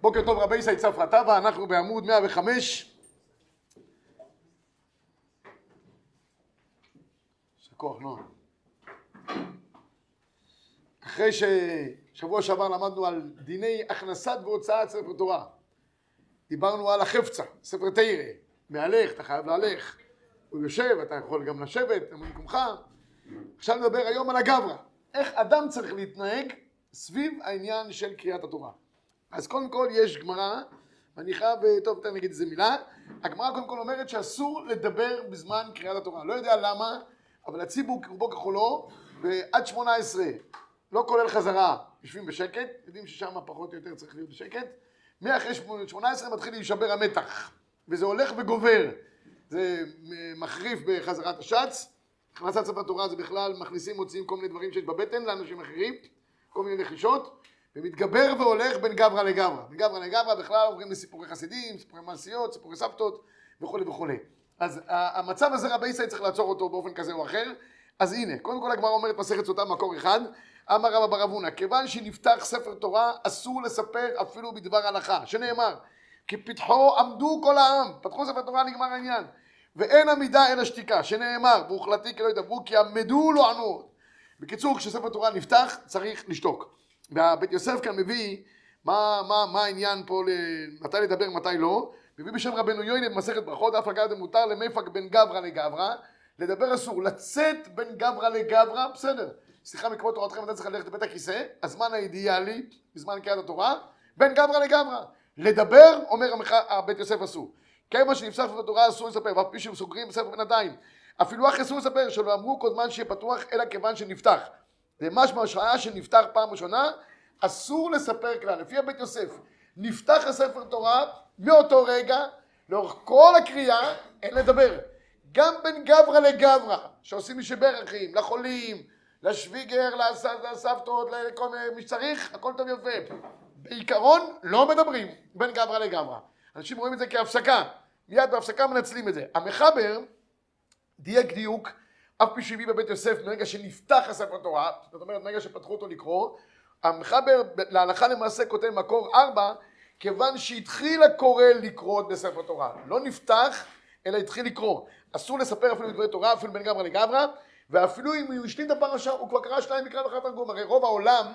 בוקר טוב רבי ישראל צפרא טבא, אנחנו בעמוד 105. יישר כוח, נועם. אחרי ששבוע שעבר למדנו על דיני הכנסת והוצאת ספר תורה, דיברנו על החפצה, ספר תרא, מהלך, אתה חייב להלך, הוא יושב, אתה יכול גם לשבת במקומך. עכשיו נדבר היום על הגברא, איך אדם צריך להתנהג סביב העניין של קריאת התורה. אז קודם כל יש גמרא, ואני חייב, טוב, תן נגיד איזה מילה. הגמרא קודם כל אומרת שאסור לדבר בזמן קריאת התורה. לא יודע למה, אבל הציבור רובו ככולו, ועד שמונה עשרה, לא כולל חזרה, יושבים בשקט, יודעים ששם פחות או יותר צריך להיות בשקט. מאחרי שמונה עשרה מתחיל להישבר המתח, וזה הולך וגובר. זה מחריף בחזרת השץ. הכנסת ספר תורה זה בכלל מכניסים, מוציאים כל מיני דברים שיש בבטן לאנשים אחרים, כל מיני לחישות. ומתגבר והולך בין גברא לגברא. בין גברא לגברא בכלל עוברים לסיפורי חסידים, סיפורי מעשיות, סיפורי סבתות וכולי וכולי. אז המצב הזה רבי ישראל צריך לעצור אותו באופן כזה או אחר. אז הנה, קודם כל הגמרא אומרת מסכת סוטה מקור אחד, אמר רבא בר אבונה, כיוון שנפתח ספר תורה אסור לספר אפילו בדבר הלכה, שנאמר, כי פתחו עמדו כל העם, פתחו ספר תורה נגמר העניין, ואין עמידה אלא שתיקה, שנאמר, והוחלטי כי לא ידברו כי עמדו לא ענו. בקיצור, כשספר תורה נפתח צריך לשתוק. והבית יוסף כאן מביא מה, מה, מה העניין פה, מתי לדבר, מתי לא. מביא בשם רבנו יוינה במסכת ברכות, אף אגב מותר למפק בין גברא לגברא. לדבר אסור, לצאת בין גברא לגברא, בסדר. סליחה מקרוא תורתכם, אתה צריך ללכת לבית הכיסא, הזמן האידיאלי, בזמן קריאת התורה, בין גברא לגברא. לדבר, אומר הבית יוסף אסור. כיוון שנפסח ספר תורה אסור לספר, ואף פי שהם סוגרים בספר בינתיים. אפילו אחרי אסור לספר, שלא אמרו כל זמן שיהיה פתוח, אלא כיוון שנפתח. זה משמע שעה שנפתח פעם ראשונה, אסור לספר כלל. לפי הבית יוסף, נפתח הספר תורה, מאותו רגע, לאורך כל הקריאה, אין לדבר. גם בין גברא לגברא, שעושים משברכים, לחולים, לשוויגר, לסבתות, לכל מי שצריך, הכל טוב יפה. בעיקרון, לא מדברים בין גברא לגברא. אנשים רואים את זה כהפסקה, מיד בהפסקה מנצלים את זה. המחבר דייק דיוק אף פי שהביא בבית יוסף מרגע שנפתח הספר תורה, זאת אומרת מרגע שפתחו אותו לקרוא, המחבר להלכה למעשה כותב מקור ארבע, כיוון שהתחיל הקורא לקרוא בספר תורה, לא נפתח אלא התחיל לקרוא, אסור לספר אפילו דברי תורה, אפילו בין גברא לגברא, ואפילו אם הוא השלים את הפרשה, הוא כבר קרא שניים מקרא ואחד תרגום, הרי רוב העולם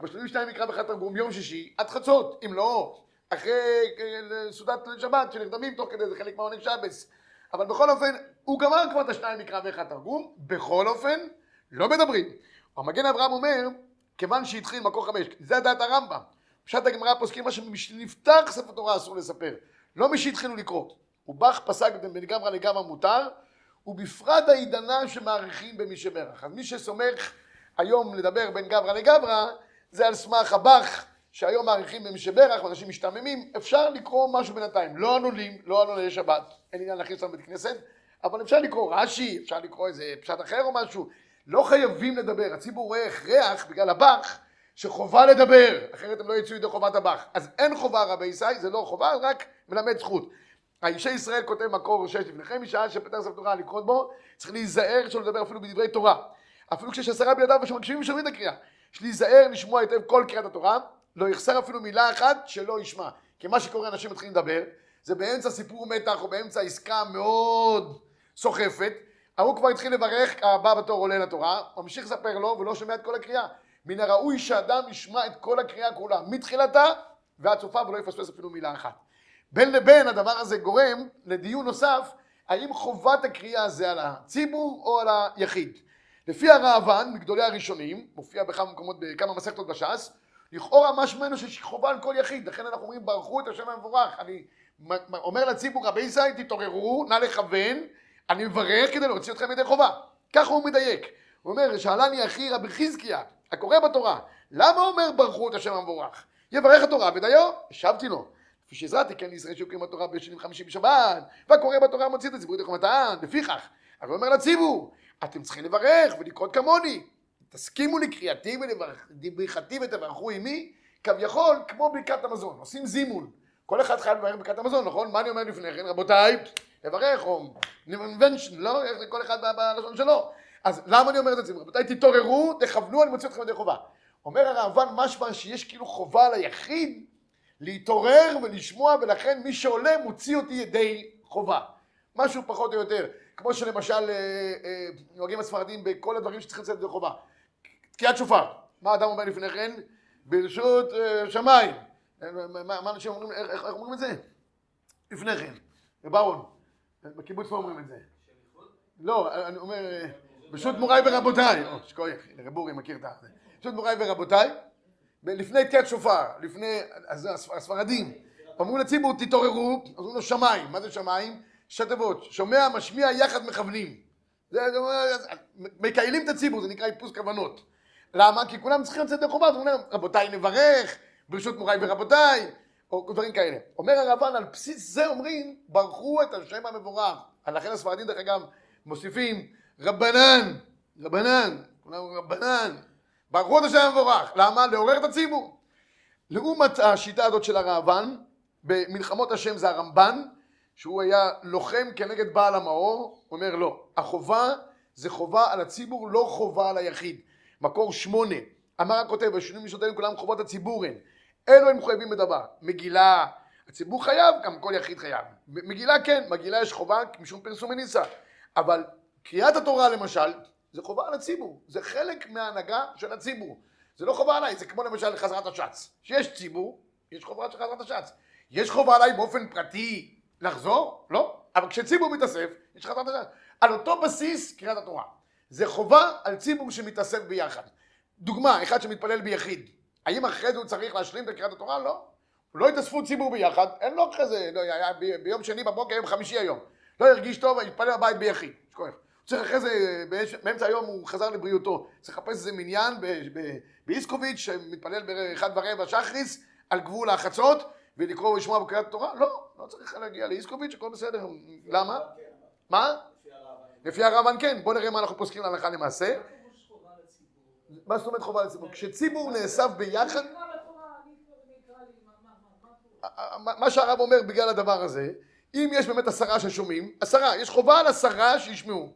משלימים שניים מקרא ואחד תרגום יום שישי עד חצות, אם לא אחרי אה, סעודת שבת שנרדמים תוך כדי זה חלק מהעונג שבס אבל בכל אופן, הוא גמר כבר את השניים מקרא ואחד תרגום, בכל אופן, לא מדברים. המגן אברהם אומר, כיוון שהתחיל מקור חמש, זה הדעת הרמב"ם. פשט הגמרא פוסקים מה שנפתח ספר תורה אסור לספר, לא מי שהתחילו לקרוא. ובך פסק בין גמרא לגמרא מותר, ובפרט העידנה שמעריכים במי שברך. אז מי שסומך היום לדבר בין גברא לגברא, זה על סמך הבך שהיום מעריכים במי שברך, ואנשים משתעממים, אפשר לקרוא משהו בינתיים. לא עלולים, לא עלולי שבת, אין עניין להכניס אותם בבית כנסת, אבל אפשר לקרוא רש"י, אפשר לקרוא איזה פשט אחר או משהו. לא חייבים לדבר, הציבור רואה הכרח בגלל הבך שחובה לדבר, אחרת הם לא יצאו ידי חובת הבך. אז אין חובה רבי ישראל, זה לא חובה, רק מלמד זכות. האישי ישראל כותב מקור שש לפניכם, משעה שפתח ספר תורה לקרות בו, צריך להיזהר שלא לדבר אפילו בדברי תורה. אפילו כשיש עשרה בידיו ושמקשיבים ושומעים את הקריאה. יש להיזהר לשמוע היטב כל קריאת התורה, לא יחסר אפילו מילה אחת שלא ישמע. כי מה שקורה, אנשים מתחילים לדבר, זה באמצע סיפור מתח או באמצע עסקה מאוד סוחפת, ההוא כבר התחיל לברך, הבא בתור עולה לתורה, ממשיך לספר לו ולא שומע את כל הקריאה. מן הראוי שאדם ישמע את כל הקריאה כולה, מתחילתה ועד סופה ולא יפספס אפילו מילה אחת. בין לבין הדבר הזה גורם לדיון נוסף, האם חובת הקריאה זה על הציבור או על היחיד. לפי הראב"ן, מגדולי הראשונים, מופיע בכמה מקומות, בכמה מסכתות בש"ס, לכאורה משמע ממנו שיש חובה על כל יחיד, לכן אנחנו אומרים ברכו את השם המבורך. אני אומר לציבור רבי ישראל תתעוררו, נא לכוון, אני מברך כדי להוציא אתכם ידי חובה. ככה הוא מדייק. הוא אומר, שאלני אחי רבי חזקיה, הקורא בתורה, למה אומר ברכו את השם המבורך? יברך התורה ודיו, השבתי לו. כפי שהזרעתי כן לישראל שיוקרים בתורה בשנים חמישים בשבת, והקורא בתורה מוציא את הציבור ידי חומתן, לפיכך. אבל הוא אומר לציבור, אתם צריכים לברך ולקרות כמוני. תסכימו לקריאתי ולברכתי ותברכו עמי, כביכול כמו ברכת המזון, עושים זימון. כל אחד חייב לברך ברכת המזון, נכון? מה אני אומר לפני כן? רבותיי, לברך, או invention, לא? כל אחד בלשון שלו. אז למה אני אומר את זה? רבותיי, תתעוררו, תכוונו, אני מוציא אתכם ידי חובה. אומר הרעב"ן משמע שיש כאילו חובה על היחיד להתעורר ולשמוע, ולכן מי שעולה מוציא אותי ידי חובה. משהו פחות או יותר, כמו שלמשל אה, אה, נוהגים הספרדים בכל הדברים שצריכים לצאת ידי חובה. תקיעת שופר, מה אדם אומר לפני כן? ברשות אה, שמיים. מה אנשים אומרים, איך אומרים את זה? לפני כן, בברון, בקיבוץ לא אומרים את זה. לא, אני אומר, ברשות מוריי ורבותיי, שכוייך, רב אורי מכיר את זה. ברשות מוריי ורבותיי, לפני תקיעת שופר, לפני, הספרדים, אמרו לציבור תתעוררו, אמרו לו שמיים, מה זה שמיים? שתבות, שומע, משמיע, יחד מכוונים. מקיילים את הציבור, זה נקרא איפוס כוונות. למה? כי כולם צריכים לצאת לחובה, אז הוא אומר, רבותיי נברך, ברשות מוריי ורבותיי, או דברים כאלה. אומר הרבן, על בסיס זה אומרים, ברכו את השם המבורך. לכן הספרדים, דרך אגב, מוסיפים, רבנן, רבנן, כולם רבנן, ברכו את השם המבורך. למה? לעורר את הציבור. לעומת השיטה הזאת של הרעב"ן, במלחמות השם זה הרמב"ן, שהוא היה לוחם כנגד בעל המאור, הוא אומר לא, החובה זה חובה על הציבור, לא חובה על היחיד. מקור שמונה, אמר הכותב, השינויים משנותיהם כולם חובות הציבור הן. אלו הם מחויבים בדבר. מגילה, הציבור חייב, גם כל יחיד חייב. מגילה כן, מגילה יש חובה משום פרסום מניסה. אבל קריאת התורה למשל, זה חובה על הציבור. זה חלק מההנהגה של הציבור. זה לא חובה עליי, זה כמו למשל חזרת השץ. שיש ציבור, יש חובה של חזרת השץ. יש חובה עליי באופן פרטי לחזור? לא. אבל כשציבור מתאסף, יש חזרת השץ. על אותו בסיס קריאת התורה. זה חובה על ציבור שמתאסף ביחד. דוגמה, אחד שמתפלל ביחיד. האם אחרי זה הוא צריך להשלים את קריאת התורה? לא. לא התאספו ציבור ביחד, אין לו אחרי זה, לא, היה ביום שני בבוקר, יום חמישי היום. לא הרגיש טוב, התפלל בבית ביחיד. שכוח. צריך אחרי זה, באמצע היום הוא חזר לבריאותו. צריך לחפש איזה מניין באיסקוביץ' שמתפלל באחד ורבע שחריס על גבול החצות ולקרוא ולשמוע בקריאת התורה? לא, לא צריך להגיע לאיסקוביץ', הכל בסדר. למה? מה? לפי הרמב"ן כן, בוא נראה מה אנחנו פוסקים להלכה למעשה. מה זאת אומרת חובה לציבור? כשציבור נאסף ביחד... מה שהרב אומר בגלל הדבר הזה, אם יש באמת עשרה ששומעים, עשרה, יש חובה על עשרה שישמעו.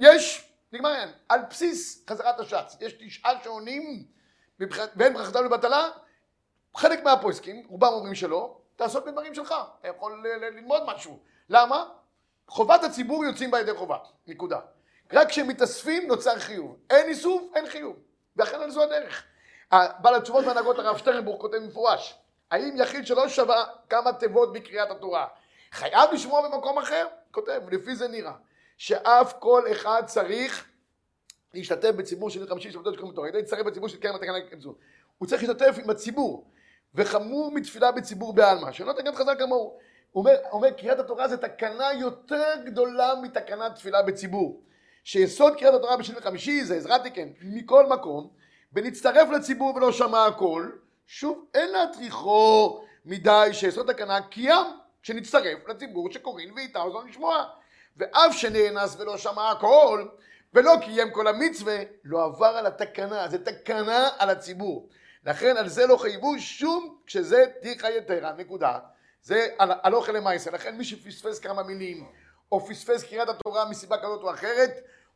יש, נגמר העניין, על בסיס חזרת השץ, יש תשעה שעונים ואין ברכתם לבטלה, חלק מהפוסקים, רובם אומרים שלא, תעסוק בדברים שלך, אתה יכול ללמוד משהו. למה? חובת הציבור יוצאים בה ידי חובה, נקודה. רק כשמתאספים נוצר חיוב. אין איסוף, אין חיוב. ואכן על זו הדרך. בעל התשובות והנהגות הרב שטרנבורג כותב מפורש, האם יחיד שלא שווה כמה תיבות בקריאת התורה, חייב לשמוע במקום אחר? כותב, לפי זה נראה, שאף כל אחד צריך להשתתף בציבור של חמישי שבתות שקוראים בתורה, כדי להצטרף בציבור קרן התקנה כזו. הוא צריך להשתתף עם הציבור, וחמור מתפילה בציבור בעלמא, שלא תגיד חז"ל כמוהו. אומר, אומר קריאת התורה זה תקנה יותר גדולה מתקנת תפילה בציבור. שיסוד קריאת התורה בשביל חמישי זה עזרת כן, מכל מקום, ונצטרף לציבור ולא שמע הכל, שוב אין להטריחו מדי שיסוד תקנה קיים, שנצטרף לציבור שקוראים ואיתה עוזר לשמוע. ואף שנאנס ולא שמע הכל, ולא קיים כל המצווה, לא עבר על התקנה, זה תקנה על הציבור. לכן על זה לא חייבו שום כשזה תיכא יתרה, נקודה. זה אוכל למעשה. לכן מי שפספס כמה מילים, או פספס קריאת התורה מסיבה כזאת או אחרת,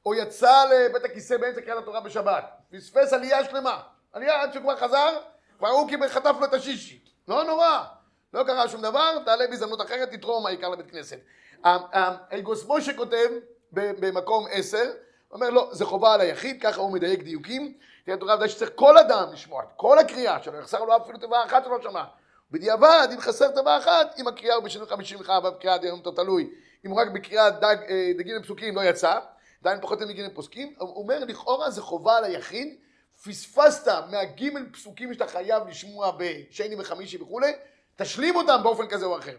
או יצא לבית הכיסא באמצע קריאת התורה בשבת, פספס עלייה שלמה. עלייה עד שכבר חזר, כבר הוא קיבל, חטף לו את השישי. לא נורא, לא קרה שום דבר, תעלה בהזדמנות אחרת, תתרום העיקר לבית כנסת. אלגוס משה כותב במקום עשר, אומר לא, זה חובה על היחיד, ככה הוא מדייק דיוקים. קריאת התורה ודאי שצריך כל אדם לשמוע כל הקריאה שלו, יחסר לו אפילו תיבה אחת שלא שמע. בדיעבד, אם חסר תיבה אחת, אם הקריאה הוא בשינוי חמישים לך, בקריאה היום אתה תלוי. אם הוא רק בקריאת דג, אה, דגים לפסוקים לא יצא, עדיין פחות מגיעים לפוסקים, הוא אומר לכאורה זה חובה על היחיד, פספסת מהגימל פסוקים שאתה חייב לשמוע בשני וחמישי וכולי, תשלים אותם באופן כזה או אחר.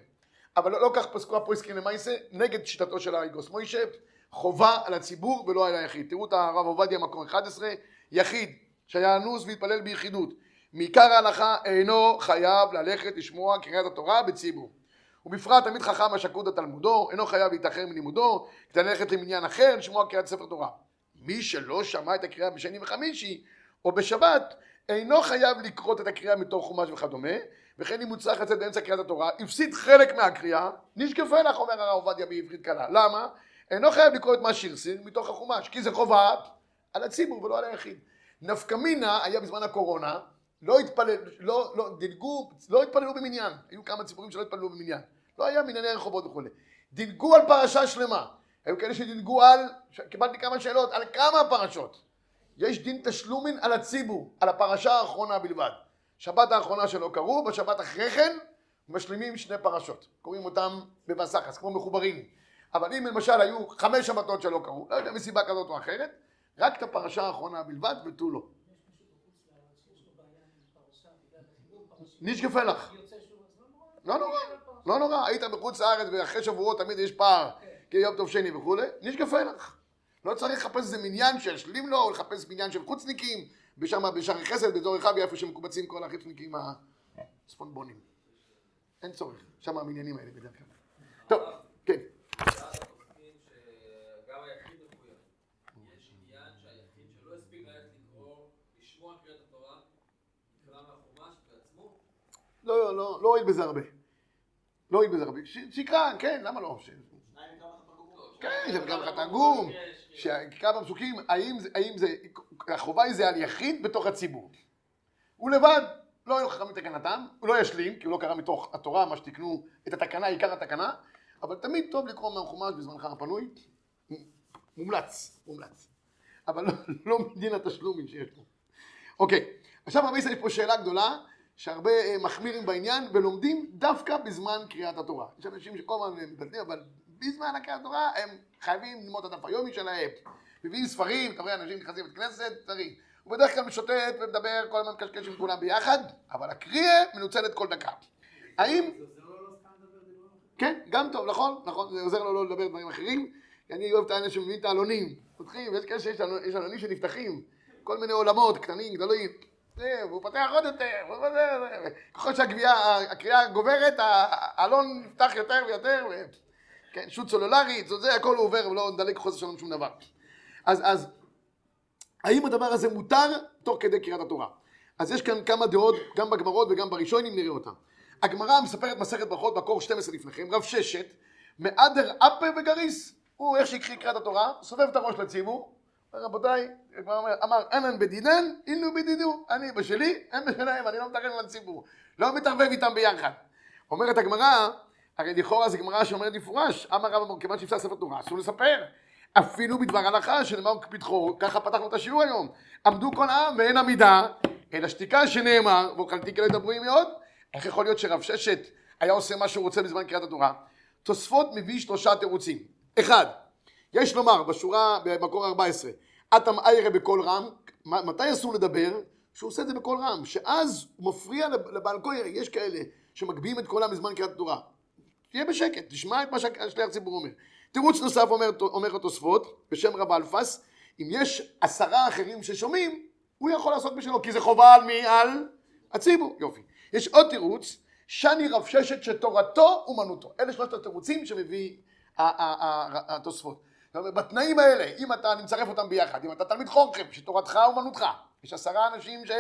אבל לא, לא כך פסקו הפוסקים למעשה, נגד שיטתו של האריגוס מוישה, חובה על הציבור ולא על היחיד. תראו את הרב עובדיה מקום 11, יחיד שהיה אנוס והתפלל ביחידות. מעיקר ההלכה אינו חייב ללכת לשמוע קריאת התורה בציבור. ובפרט תלמיד חכם השקוד התלמודו, אינו חייב להתאחר מלימודו, כדי ללכת למניין אחר, לשמוע קריאת ספר תורה. מי שלא שמע את הקריאה בשני וחמישי, או בשבת, אינו חייב לקרות את הקריאה מתוך חומש וכדומה, וכן אם הוא צריך לצאת באמצע קריאת התורה, הפסיד חלק מהקריאה, נשקפה לך, אומר הרב עובדיה בעברית קלה. למה? אינו חייב לקרוא את מה שהרסין מתוך החומש, כי זה חובה על הציבור ולא על היחיד. נפקא מינה היה בזמן הקורונה, לא התפלל, לא, לא, דילגו, לא התפללו במניין, היו כמה ציבורים שלא התפללו במניין, לא היה מנייני רחובות וכולי. דילגו על פרשה שלמה, היו כאלה שדילגו על, קיבלתי כמה שאלות, על כמה פרשות. יש דין תשלומין על הציבור, על הפרשה האחרונה בלבד. שבת האחרונה שלא קראו, בשבת אחרי כן משלימים שני פרשות. קוראים אותם בבסחס, כמו מחוברים. אבל אם למשל היו חמש שבתות שלא קראו, לא יודע, מסיבה כזאת או אחרת, רק את הפרשה האחרונה בלבד ותו לא. נשקפה לך. לא נורא, לא נורא, היית בחוץ לארץ ואחרי שבועות תמיד יש פער, כי יום טוב שני וכולי, נשקפה לך. לא צריך לחפש איזה מניין שישלים לו, או לחפש מניין של חוצניקים, ושם בשערי חסד, באזור רחבי, איפה שמקובצים כל החיצניקים הצפונבונים. אין צורך, שם המניינים האלה בדרך כלל. טוב, כן. לא, לא, לא, לא הועיל בזה הרבה. לא הועיל בזה הרבה. שיקרא, כן, למה לא? כן, זה גם לך תרגום. שכמה פסוקים, האם זה, האם זה, החובה היא זה על יחיד בתוך הציבור. הוא לבד, לא היו חכמים תקנתם, הוא לא ישלים, כי הוא לא קרא מתוך התורה, מה שתקנו את התקנה, עיקר התקנה, אבל תמיד טוב לקרוא מהחומש בזמנך הפנוי, מומלץ, מומלץ. אבל לא, לא מדין התשלומים שיש פה. אוקיי, עכשיו רבי ישראל יש פה שאלה גדולה, שהרבה אה, מחמירים בעניין ולומדים דווקא בזמן קריאת התורה. יש אנשים שכל הזמן מתבטאים, אבל בזמן הקריאת התורה הם חייבים ללמוד את הדף היומי שלהם. מביאים ספרים, אתה רואה אנשים נכנסים לבית כנסת, צריך. הוא בדרך כלל משוטט ומדבר כל הזמן קשקש עם כולם ביחד, אבל הקריאה מנוצלת כל דקה. האם... כן, גם טוב, נכון, נכון, זה עוזר לו לא לדבר דברים אחרים. אני אוהב את האלה שמביאים את העלונים, פותחים, ויש כאלה שיש עלונים שנפתחים, כל מיני עולמות, קטנים, גדולים. והוא פותח עוד יותר, ככל שהקריאה גוברת, העלון נפתח יותר ויותר, כן, שוט סולולרית, זה הכל עובר ולא נדלק חוסר שלום שום דבר. אז, אז, האם הדבר הזה מותר תוך כדי קריאת התורה? אז יש כאן כמה דעות, גם בגמרות וגם בראשונים נראה אותם. הגמרא מספרת מסכת ברכות בקור 12 לפניכם, רב ששת, מעדר אפה וגריס, הוא איך שהקריא קריאת התורה, סובב את הראש לציבור, רבותיי, אמר אנן בדינן, אינו בדידו, אני בשלי, הם בשלהם, אני לא מתאר לציבור, לא מתערבב איתם ביחד. אומרת הגמרא, הרי לכאורה זו גמרא שאומרת במפורש, אמר רב אמר, כיוון שאפשר ספר תורה, אסור לספר. אפילו בדבר הלכה שנאמר פתחו, ככה פתחנו את השיעור היום. עמדו כל העם ואין עמידה, אלא שתיקה שנאמר, ואוכלתי כאלה דבורים מאוד. איך יכול להיות שרב ששת היה עושה מה שהוא רוצה בזמן קריאת התורה? תוספות מביא שלושה תירוצים. אחד, יש לומר בשורה במקור 14, אטם איירה בקול רם, מתי אסור לדבר? שהוא עושה את זה בקול רם, שאז הוא מפריע לבעל כהר, יש כאלה שמגביהים את קולם בזמן קריאת התורה. תהיה בשקט, תשמע את מה שהשליח ציבור אומר. תירוץ נוסף אומר, אומר התוספות, בשם רב אלפס, אם יש עשרה אחרים ששומעים, הוא יכול לעשות בשלו, כי זה חובה על מי? על הציבור. יופי. יש עוד תירוץ, שני רב ששת שתורתו אומנותו. אלה שלושת התירוצים שמביא התוספות. בתנאים האלה, אם אתה, אני מצרף אותם ביחד, אם אתה תלמיד חורכם, שתורתך אומנותך, יש עשרה אנשים ש...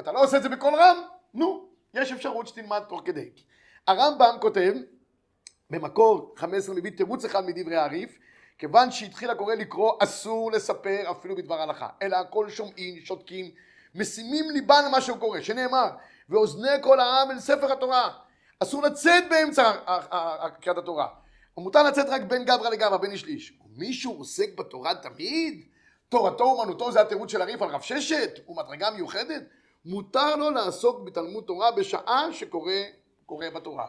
אתה לא עושה את זה בקול רם, נו, יש אפשרות שתלמד תוך כדי. הרמב"ם כותב, במקור 15 מביא תירוץ אחד מדברי הריף, כיוון שהתחיל הקורא לקרוא אסור לספר אפילו בדבר הלכה, אלא הכל שומעים, שותקים, משימים ליבן למה שהוא קורא, שנאמר, ואוזני כל העם אל ספר התורה, אסור לצאת באמצע קריאת התורה, ומותר לצאת רק בין גברא לגברא, בין איש לאיש. ומישהו עוסק בתורה תמיד? תורתו אומנותו זה התירוץ של הריף על רב ששת? הוא מדרגה מיוחדת? מותר לו לעסוק בתלמוד תורה בשעה שקורא בתורה.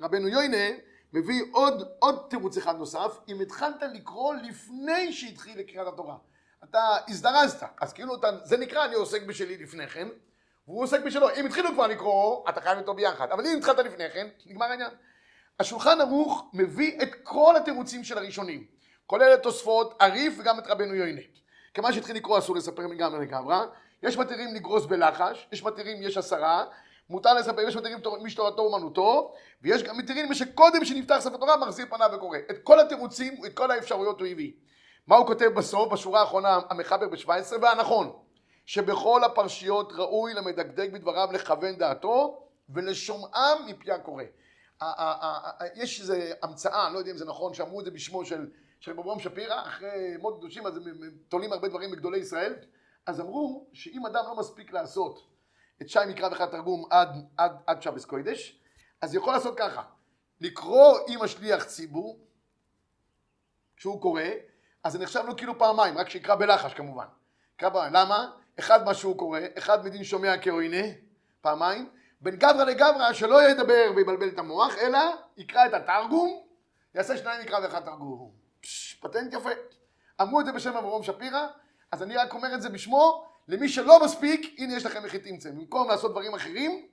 רבנו יוינה מביא עוד, עוד תירוץ אחד נוסף, אם התחלת לקרוא לפני שהתחיל לקריאת התורה. אתה הזדרזת, אז כאילו אתה, זה נקרא אני עוסק בשלי לפני כן, והוא עוסק בשלו. אם התחילו כבר לקרוא, אתה חייב איתו ביחד, אבל אם התחלת לפני כן, נגמר העניין. השולחן ערוך מביא את כל התירוצים של הראשונים, כולל את תוספות, הריף וגם את רבנו יוינה. כיוון שהתחיל לקרוא אסור לספר לגמרי לגמרי, יש מתירים לגרוס בלחש, יש מתירים יש עשרה, מותר לספר, יש מתירים מי שתורתו אומנותו, ויש גם מתירים שקודם שנפתח ספר תורה מחזיר פניו וקורא. את כל התירוצים, את כל האפשרויות הוא הביא. מה הוא כותב בסוף, בשורה האחרונה, המחבר ב-17, והנכון, שבכל הפרשיות ראוי למדקדק בדבריו לכוון דעתו ולשומעם מפי הקורא. יש איזו המצאה, אני לא יודע אם זה נכון, שאמרו את זה בשמו של, אברהם שפירא, אחרי מות קדושים אז הם תולים הרבה דברים בגדולי ישראל, אז אמרו שאם אדם לא מספיק לעשות את שי מקרא ואחד תרגום עד, עד, עד שבס קוידש, אז יכול לעשות ככה, לקרוא עם השליח ציבור, כשהוא קורא, אז זה נחשב לו כאילו פעמיים, רק שיקרא בלחש כמובן. יקרא פעמיים. למה? אחד מה שהוא קורא, אחד מדין שומע כעוינה, פעמיים, בין גברא לגברא שלא ידבר ויבלבל את המוח, אלא יקרא את התרגום, יעשה שניים יקרא ואחד תרגום. פש, פטנט יפה. אמרו את זה בשם אברום שפירא, אז אני רק אומר את זה בשמו, למי שלא מספיק, הנה יש לכם איך תמצא. במקום לעשות דברים אחרים,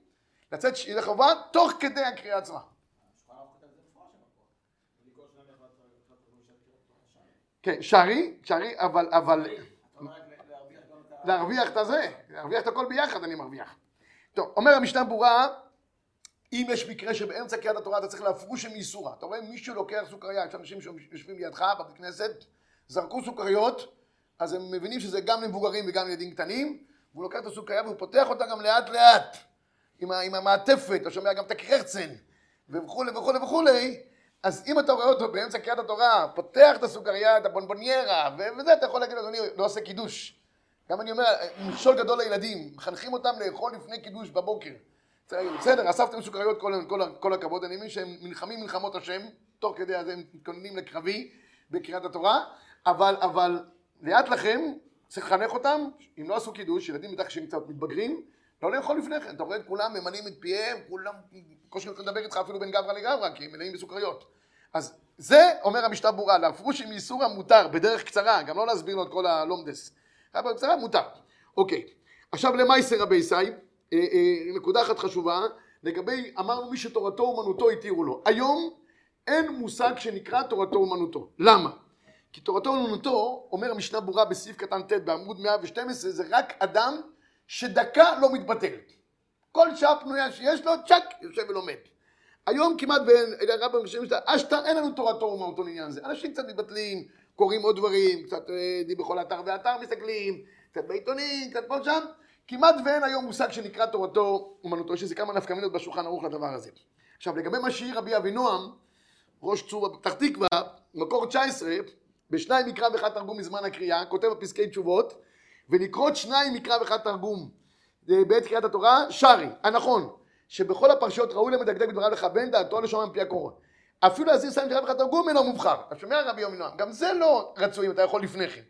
לצאת ידי חובה, תוך כדי הקריאה עצמה. כן, שרי, שרי, אבל, אבל... להרוויח את הזה, להרוויח את הכל ביחד אני מרוויח. טוב, אומר המשנה ברורה, אם יש מקרה שבאמצע קריאת התורה אתה צריך להפרוש מאיסורה, אתה רואה מישהו לוקח סוכריה, יש אנשים שיושבים לידך בבית כנסת, זרקו סוכריות, אז הם מבינים שזה גם למבוגרים וגם לילדים קטנים, והוא לוקח את הסוכריה והוא פותח אותה גם לאט לאט, עם, עם המעטפת, אתה שומע גם את הקרצן, וכולי וכולי וכולי, אז אם אתה רואה אותו באמצע קריאת התורה, פותח את הסוכריה, את הבונבוניירה, וזה, אתה יכול להגיד, אדוני, לא עושה קידוש. גם אני אומר, מכשול גדול לילדים, מחנכים אותם לאכול לפני קידוש בבוקר. בסדר, אספתם סוכריות כל, כל, כל הכבוד, אני מבין שהם נלחמים מלחמות השם, תוך כדי הזה הם מתכוננים לקרבי בקריאת התורה, אבל, אבל לאט לכם, צריך לחנך אותם, אם לא עשו קידוש, ילדים בטח שהם קצת מתבגרים, לא לאכול לפני כן, אתה רואה את כולם ממנים את פיהם, כולם, בקושי יכולים לדבר איתך אפילו בין גברא לגברא, כי הם מלאים בסוכריות. אז זה, אומר המשנה ברורה, להפרוש עם איסור המותר, בדרך קצרה, גם לא להסביר לו את כל הלומדס. בדרך קצרה, מותר. אוקיי. עכשיו למייסר רבי ישי, אה, אה, נקודה אחת חשובה, לגבי, אמרנו מי שתורתו אומנותו התירו לו. היום אין מושג שנקרא תורתו אומנותו. למה? כי תורתו אומנותו, אומר המשנה ברורה בסעיף קטן ט' בעמוד 112, זה רק אדם שדקה לא מתבטלת. כל שעה פנויה שיש לו, צ'אק, יושב ולומד. היום כמעט ואין, אלה רבי שאתה, אשתא אין לנו תורתו אומנותו לעניין זה. אנשים קצת מתבטלים, קוראים עוד דברים, קצת אה, בכל אתר ואתר מסתכלים, קצת בעיתונים, קצת פה שם. כמעט ואין היום מושג שנקרא תורתו אומנותו, יש איזה כמה נפקא מינות בשולחן ערוך לדבר הזה. עכשיו לגבי מה שהעיר רבי אבינועם, ראש צור בפתח תקווה, מקור 19, בשניים מקרא ואחד תרגום מזמן הקריאה, כותב בפסקי תשובות, ולקרות שניים מקרא ואחד תרגום אה, בעת קריאת התורה, שרי, הנכון, שבכל הפרשיות ראוי למדקדק בדבריו לכוון דעתו לשומע מפי הקורא. אפילו להזהיר סיים מקרא ואחד תרגום אינו מובחר. אתה שומע רבי יומי נועם, גם זה לא רצוי אם אתה יכול לפני כן.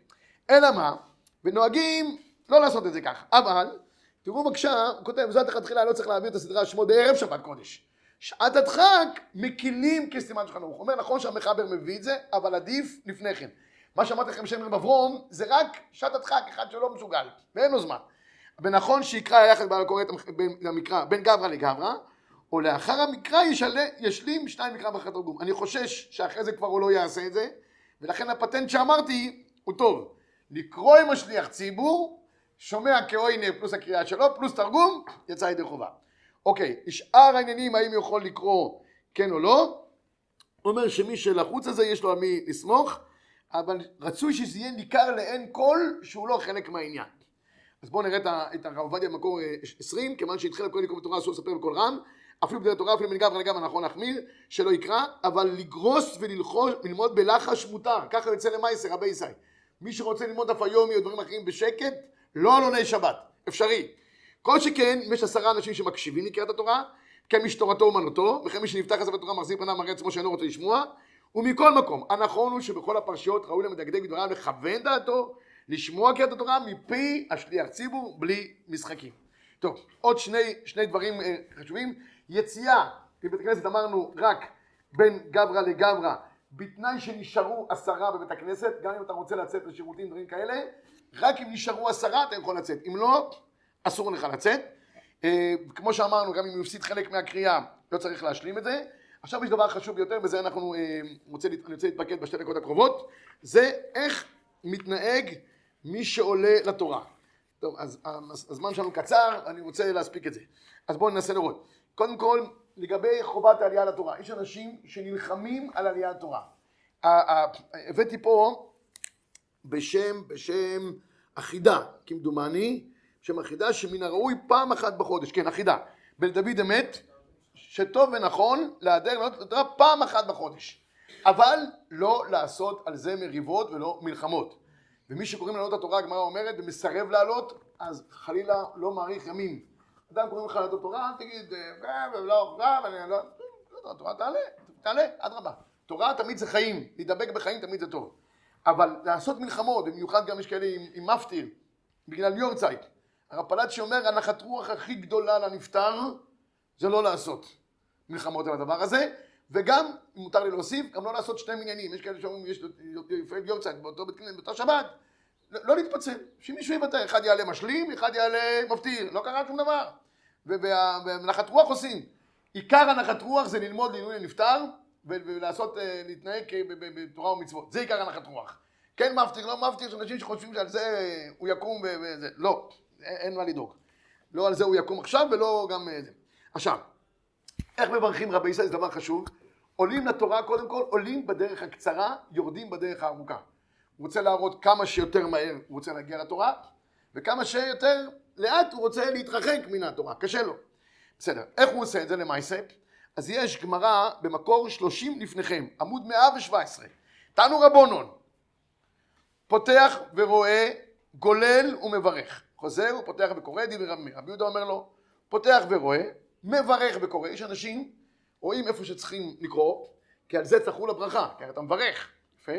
אלא מה? ונוהגים לא לעשות את זה ככה. אבל, תראו בבקשה, הוא כותב, זאת תחילה לא צריך להעביר את הסדרה שמות בערב שבת קודש. שעת הדחק מקילים כסימן שולחן ערוך. אומר נכון שהמחבר מביא את זה, אבל עדיף לפני כן. מה שאמרתי לכם בשם רב אברום, זה רק שעת הדחק, אחד שלא מסוגל, ואין לו זמן. ונכון שיקרא יחד בעל הקורא את המקרא בין גברא לגברא, או לאחר המקרא ישלה, ישלים שניים מקרא ואחרי תרגום. אני חושש שאחרי זה כבר הוא לא יעשה את זה, ולכן הפטנט שאמרתי הוא טוב. לקרוא עם השליח ציבור, שומע כאוינה פלוס הקריאה שלו, פלוס תרגום, יצא ידי חובה. אוקיי, שאר העניינים האם יכול לקרוא כן או לא, אומר שמי שלחוץ הזה יש לו על מי לסמוך, אבל רצוי שזה יהיה ניכר לעין כל שהוא לא חלק מהעניין. אז בואו נראה את הרב עובדיה במקור 20, אה, כיוון שהתחיל הכל לקרוא בתורה אסור לספר בקול רם, אפילו בדרך תורה, אפילו מנגב ונגב נכון להחמיר, שלא יקרא, אבל לגרוס וללמוד בלחש מותר, ככה יוצא למייסר רבי ישי. מי שרוצה ללמוד אף היומי או דברים אחרים בשקט, לא על עוני שבת, אפשרי. כל שכן, יש עשרה אנשים שמקשיבים לקריאת התורה, כן מי שתורתו אומנותו, וכן מי שנפתח ספר התורה מחזיר פניו מראה עצמו שאינו רוצה לשמוע, ומכל מקום, הנכון הוא שבכל הפרשיות ראוי למדקדק בדבריו לכוון דעתו, לשמוע קריאת התורה מפי השליח ציבור בלי משחקים. טוב, עוד שני, שני דברים אה, חשובים. יציאה מבית הכנסת אמרנו רק בין גברא לגברא, בתנאי שנשארו עשרה בבית הכנסת, גם אם אתה רוצה לצאת לשירותים, דברים כאלה, רק אם נשארו עשרה אתה יכול לצאת. אם לא, אסור לך לצאת. אה, כמו שאמרנו, גם אם הוא חלק מהקריאה, לא צריך להשלים את זה. עכשיו יש דבר חשוב ביותר, בזה אנחנו אה, רוצה, אני רוצה להתפקד בשתי דקות הקרובות, זה איך מתנהג מי שעולה לתורה. טוב, אז הזמן שלנו קצר, אני רוצה להספיק את זה. אז בואו ננסה לראות. קודם כל, לגבי חובת העלייה לתורה, יש אנשים שנלחמים על עלייה לתורה. הבאתי פה בשם, בשם אחידה, כמדומני, שם אחידה שמן הראוי פעם אחת בחודש, כן אחידה, בן דוד אמת, שטוב ונכון להדר לעלות את התורה פעם אחת בחודש, אבל לא לעשות על זה מריבות ולא מלחמות. ומי שקוראים לעלות התורה, הגמרא אומרת, ומסרב לעלות, אז חלילה לא מאריך ימים. אדם קוראים לך לעלות התורה, אל תגיד, אה, ולא, ואני לא, לא, התורה תעלה, תעלה, אדרבה. תורה תמיד זה חיים, להידבק בחיים תמיד זה טוב. אבל לעשות מלחמות, במיוחד גם יש כאלה עם, עם מפטיר, בגלל יורצייט. הרב פלאצ'י אומר, הנחת רוח הכי גדולה לנפטר, זה לא לעשות מלחמות על הדבר הזה, וגם, אם מותר לי להוסיף, גם לא לעשות שני מניינים. יש כאלה שאומרים, יש יורצייט באותו בית כנסת, באותה שבת, לא, לא להתפצל, שמישהו יוותר, אחד יעלה משלים, אחד יעלה מפטיר, לא קרה שום דבר. ונחת רוח עושים. עיקר הנחת רוח זה ללמוד לעילוי לנפטר, ולעשות, אה, להתנהג בתורה ומצוות. זה עיקר הנחת רוח. כן מפטיר, לא מפטיר, יש אנשים שחושבים שעל זה הוא יקום וזה. לא, אין מה לדאוג. לא על זה הוא יקום עכשיו ולא גם אה, זה. עכשיו, איך מברכים רבי ישראל? זה דבר חשוב. עולים לתורה, קודם כל, עולים בדרך הקצרה, יורדים בדרך הארוכה. הוא רוצה להראות כמה שיותר מהר הוא רוצה להגיע לתורה, וכמה שיותר לאט הוא רוצה להתרחק מן התורה, קשה לו. בסדר, איך הוא עושה את זה למעשה? אז יש גמרא במקור שלושים לפניכם, עמוד מאה ושבע עשרה. תנו רבונון, פותח ורואה, גולל ומברך. חוזר ופותח וקורא, דיבר רבי רבי יהודה אומר לו, פותח ורואה, מברך וקורא. יש אנשים, רואים איפה שצריכים לקרוא, כי על זה תחול הברכה, כי אתה מברך. יפה.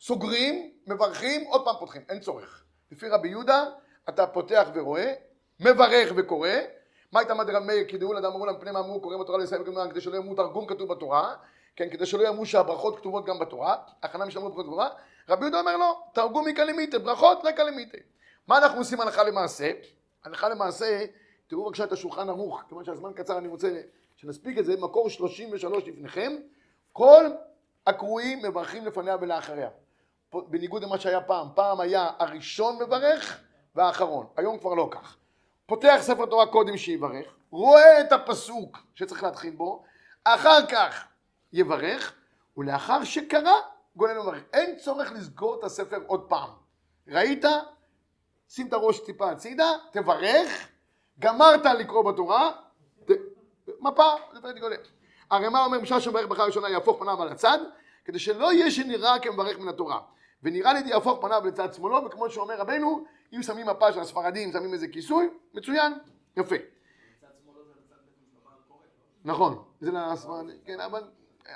סוגרים, מברכים, עוד פעם פותחים, אין צורך. לפי רבי יהודה, אתה פותח ורואה, מברך וקורא, מה הייתה מד רב מאיר, כי דעו לאדם אמרו להם פני מה אמרו, קוראים בתורה לסיים וקוראים כדי שלא יאמרו תרגום כתוב בתורה, כן, כדי שלא יאמרו שהברכות כתובות גם בתורה, הכנה משלמו ברכות בתורה, רבי יהודה אומר לו, תרגום מקלימיטה, ברכות לקלימיטה. מה אנחנו עושים הלכה למעשה? הלכה למעשה, תראו בבקשה את השולחן ערוך, כיוון שהזמן קצר אני רוצה שנספיק את זה, מקור 33 לפניכם, כל הקרואים מברכים לפניה ולאחריה. בניגוד למה שהיה פעם, פעם היה הראשון מברך והאחרון, היום כבר לא כך. פותח ספר תורה קודם שיברך, רואה את הפסוק שצריך להתחיל בו, אחר כך יברך, ולאחר שקרא, גולל ומברך. אין צורך לסגור את הספר עוד פעם. ראית? שים את הראש טיפה הצידה, תברך, גמרת לקרוא בתורה, ת... מפה, פרק גולל. הרי מה אומר משל שמברך ברכה ראשונה יהפוך פניו על הצד, כדי שלא יהיה שנראה כמברך מן התורה. ונראה לי יהפוך פניו לצד שמאלו, וכמו שאומר רבנו, אם שמים מפה של הספרדים, שמים איזה כיסוי, מצוין, יפה. נכון, זה לספרדים, כן, אבל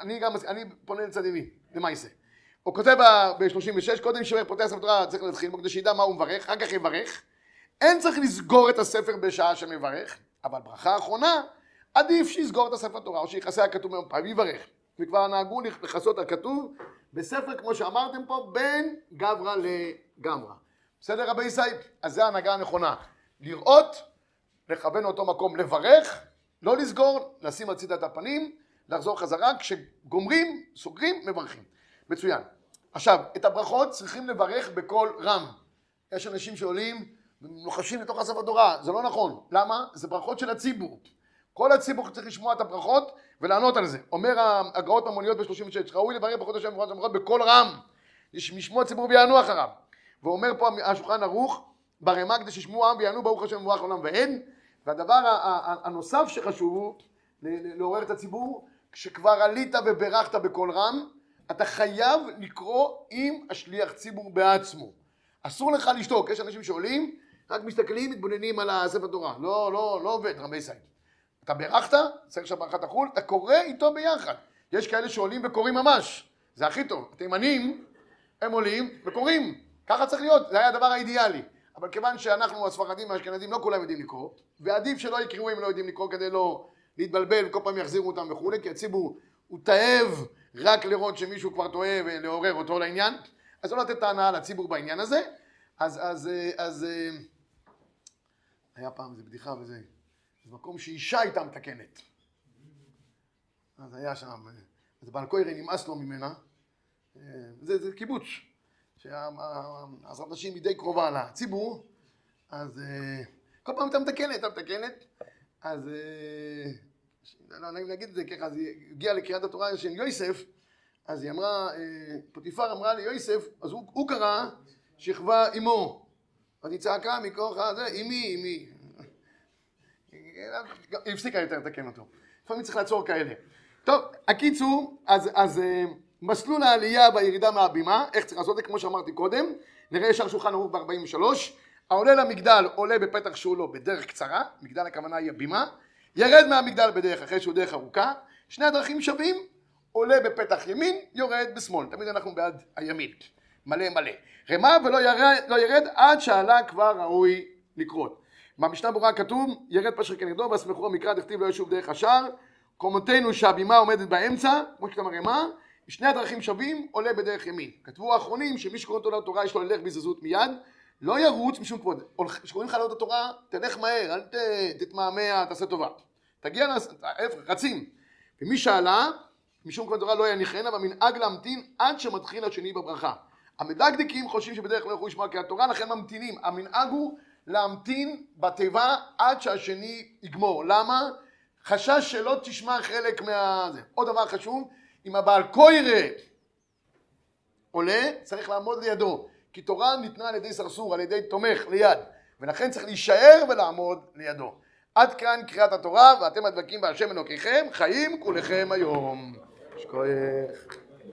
אני גם, אני פונה לצד ימין, למעשה. הוא כותב ב-36, קודם שאומר פותח ספר תורה צריך להתחיל בו כדי שידע מה הוא מברך, אחר כך יברך. אין צריך לסגור את הספר בשעה שמברך, אבל ברכה אחרונה, עדיף שיסגור את הספר תורה, או שיכסה הכתוב במפה ויברך. וכבר נהגו לכסות הכתוב בספר, כמו שאמרתם פה, בין גברא לגמרא. בסדר רבי ישראל? אז זה ההנהגה הנכונה. לראות, לכוון אותו מקום לברך, לא לסגור, לשים הצידה את הפנים, לחזור חזרה, כשגומרים, סוגרים, מברכים. מצוין. עכשיו, את הברכות צריכים לברך בקול רם. יש אנשים שעולים ולוחשים לתוך הספר תורה, זה לא נכון. למה? זה ברכות של הציבור. כל הציבור צריך לשמוע את הברכות ולענות על זה. אומר הגאות ממוניות ב-36, ראוי לברך ברכות השם וברכות בקול רם, לשמוע הציבור ויענו אחריו. ואומר פה השולחן ערוך, ברמה כדי שישמעו העם ויענו ברוך השם וברך עולם ואין. והדבר הנוסף שחשוב הוא לעורר את הציבור, כשכבר עלית וברכת בקול רם, אתה חייב לקרוא עם השליח ציבור בעצמו. אסור לך לשתוק, יש אנשים שעולים, רק מסתכלים, מתבוננים על הספר תורה. לא, לא, לא עובד, רבי סייד. אתה בירכת, צריך שהברכה תחול, אתה קורא איתו ביחד. יש כאלה שעולים וקוראים ממש, זה הכי טוב. התימנים, הם עולים וקוראים. ככה צריך להיות, זה היה הדבר האידיאלי. אבל כיוון שאנחנו הספרדים והאשכנזים לא כולם יודעים לקרוא, ועדיף שלא יקראו אם לא יודעים לקרוא כדי לא להתבלבל וכל פעם יחזירו אותם וכולי, כי הציבור הוא תאב רק לראות שמישהו כבר טועה ולעורר אותו לעניין, אז לא לתת טענה לציבור בעניין הזה. אז, אז, אז, היה פעם איזה בדיחה וזה, זה מקום שאישה הייתה מתקנת. אז היה שם, אז בעל קוירי נמאס לו ממנה, זה, זה קיבוץ, שעשרת נשים היא די קרובה לציבור, אז כל פעם הייתה מתקנת, הייתה מתקנת, אז לא נעים להגיד את זה ככה, אז היא הגיעה לקריאת התורה של יוסף, אז היא אמרה, פוטיפר אמרה ליוסף, אז הוא, הוא קרא שכבה אמו, אז היא צעקה מכוח הזה, אמי, אמי. היא הפסיקה יותר לתקן אותו. לפעמים צריך לעצור כאלה. טוב, הקיצור, אז, אז אה, מסלול העלייה והירידה מהבימה, איך צריך לעשות את זה, כמו שאמרתי קודם, נראה ישר שולחן ערוך ב-43, העולה למגדל עולה בפתח שהוא לא בדרך קצרה, מגדל הכוונה היא הבימה, ירד מהמגדל בדרך אחרי שהוא דרך ארוכה, שני הדרכים שווים, עולה בפתח ימין, יורד בשמאל, תמיד אנחנו בעד הימין, מלא מלא. רמה ולא ירד, לא ירד עד שעלה כבר ראוי לקרות. במשנה ברורה כתוב, ירד פשר כנגדו, והסמכו המקרא דכתיב לא ישוב דרך השער, קומותינו שהבימה עומדת באמצע, כמו שאתה מרמה, שני הדרכים שווים, עולה בדרך ימין. כתבו האחרונים שמי שקורא אותו לתורה יש לו ללך בזזות מיד, לא ירוץ משום כבוד. כשקוראים לך לעלות התורה, תלך מהר, אל ת, תתמהמה, תעשה טובה. תגיע, להפך, רצים. ומי שעלה, משום כבוד תורה לא יניחנה, והמנהג להמתין עד שמתחיל השני בברכה. המדקדקים חושבים שבדרך לא יכולו לשמוע כי התורה, לכן ממתינים. המנהג הוא להמתין בתיבה עד שהשני יגמור. למה? חשש שלא תשמע חלק מה... זה. עוד דבר חשוב, אם הבעל קוירה עולה, צריך לעמוד לידו. כי תורה ניתנה על ידי סרסור, על ידי תומך ליד, ולכן צריך להישאר ולעמוד לידו. עד כאן קריאת התורה, ואתם הדבקים בהשם אלוקיכם, חיים כולכם היום. שכוייך.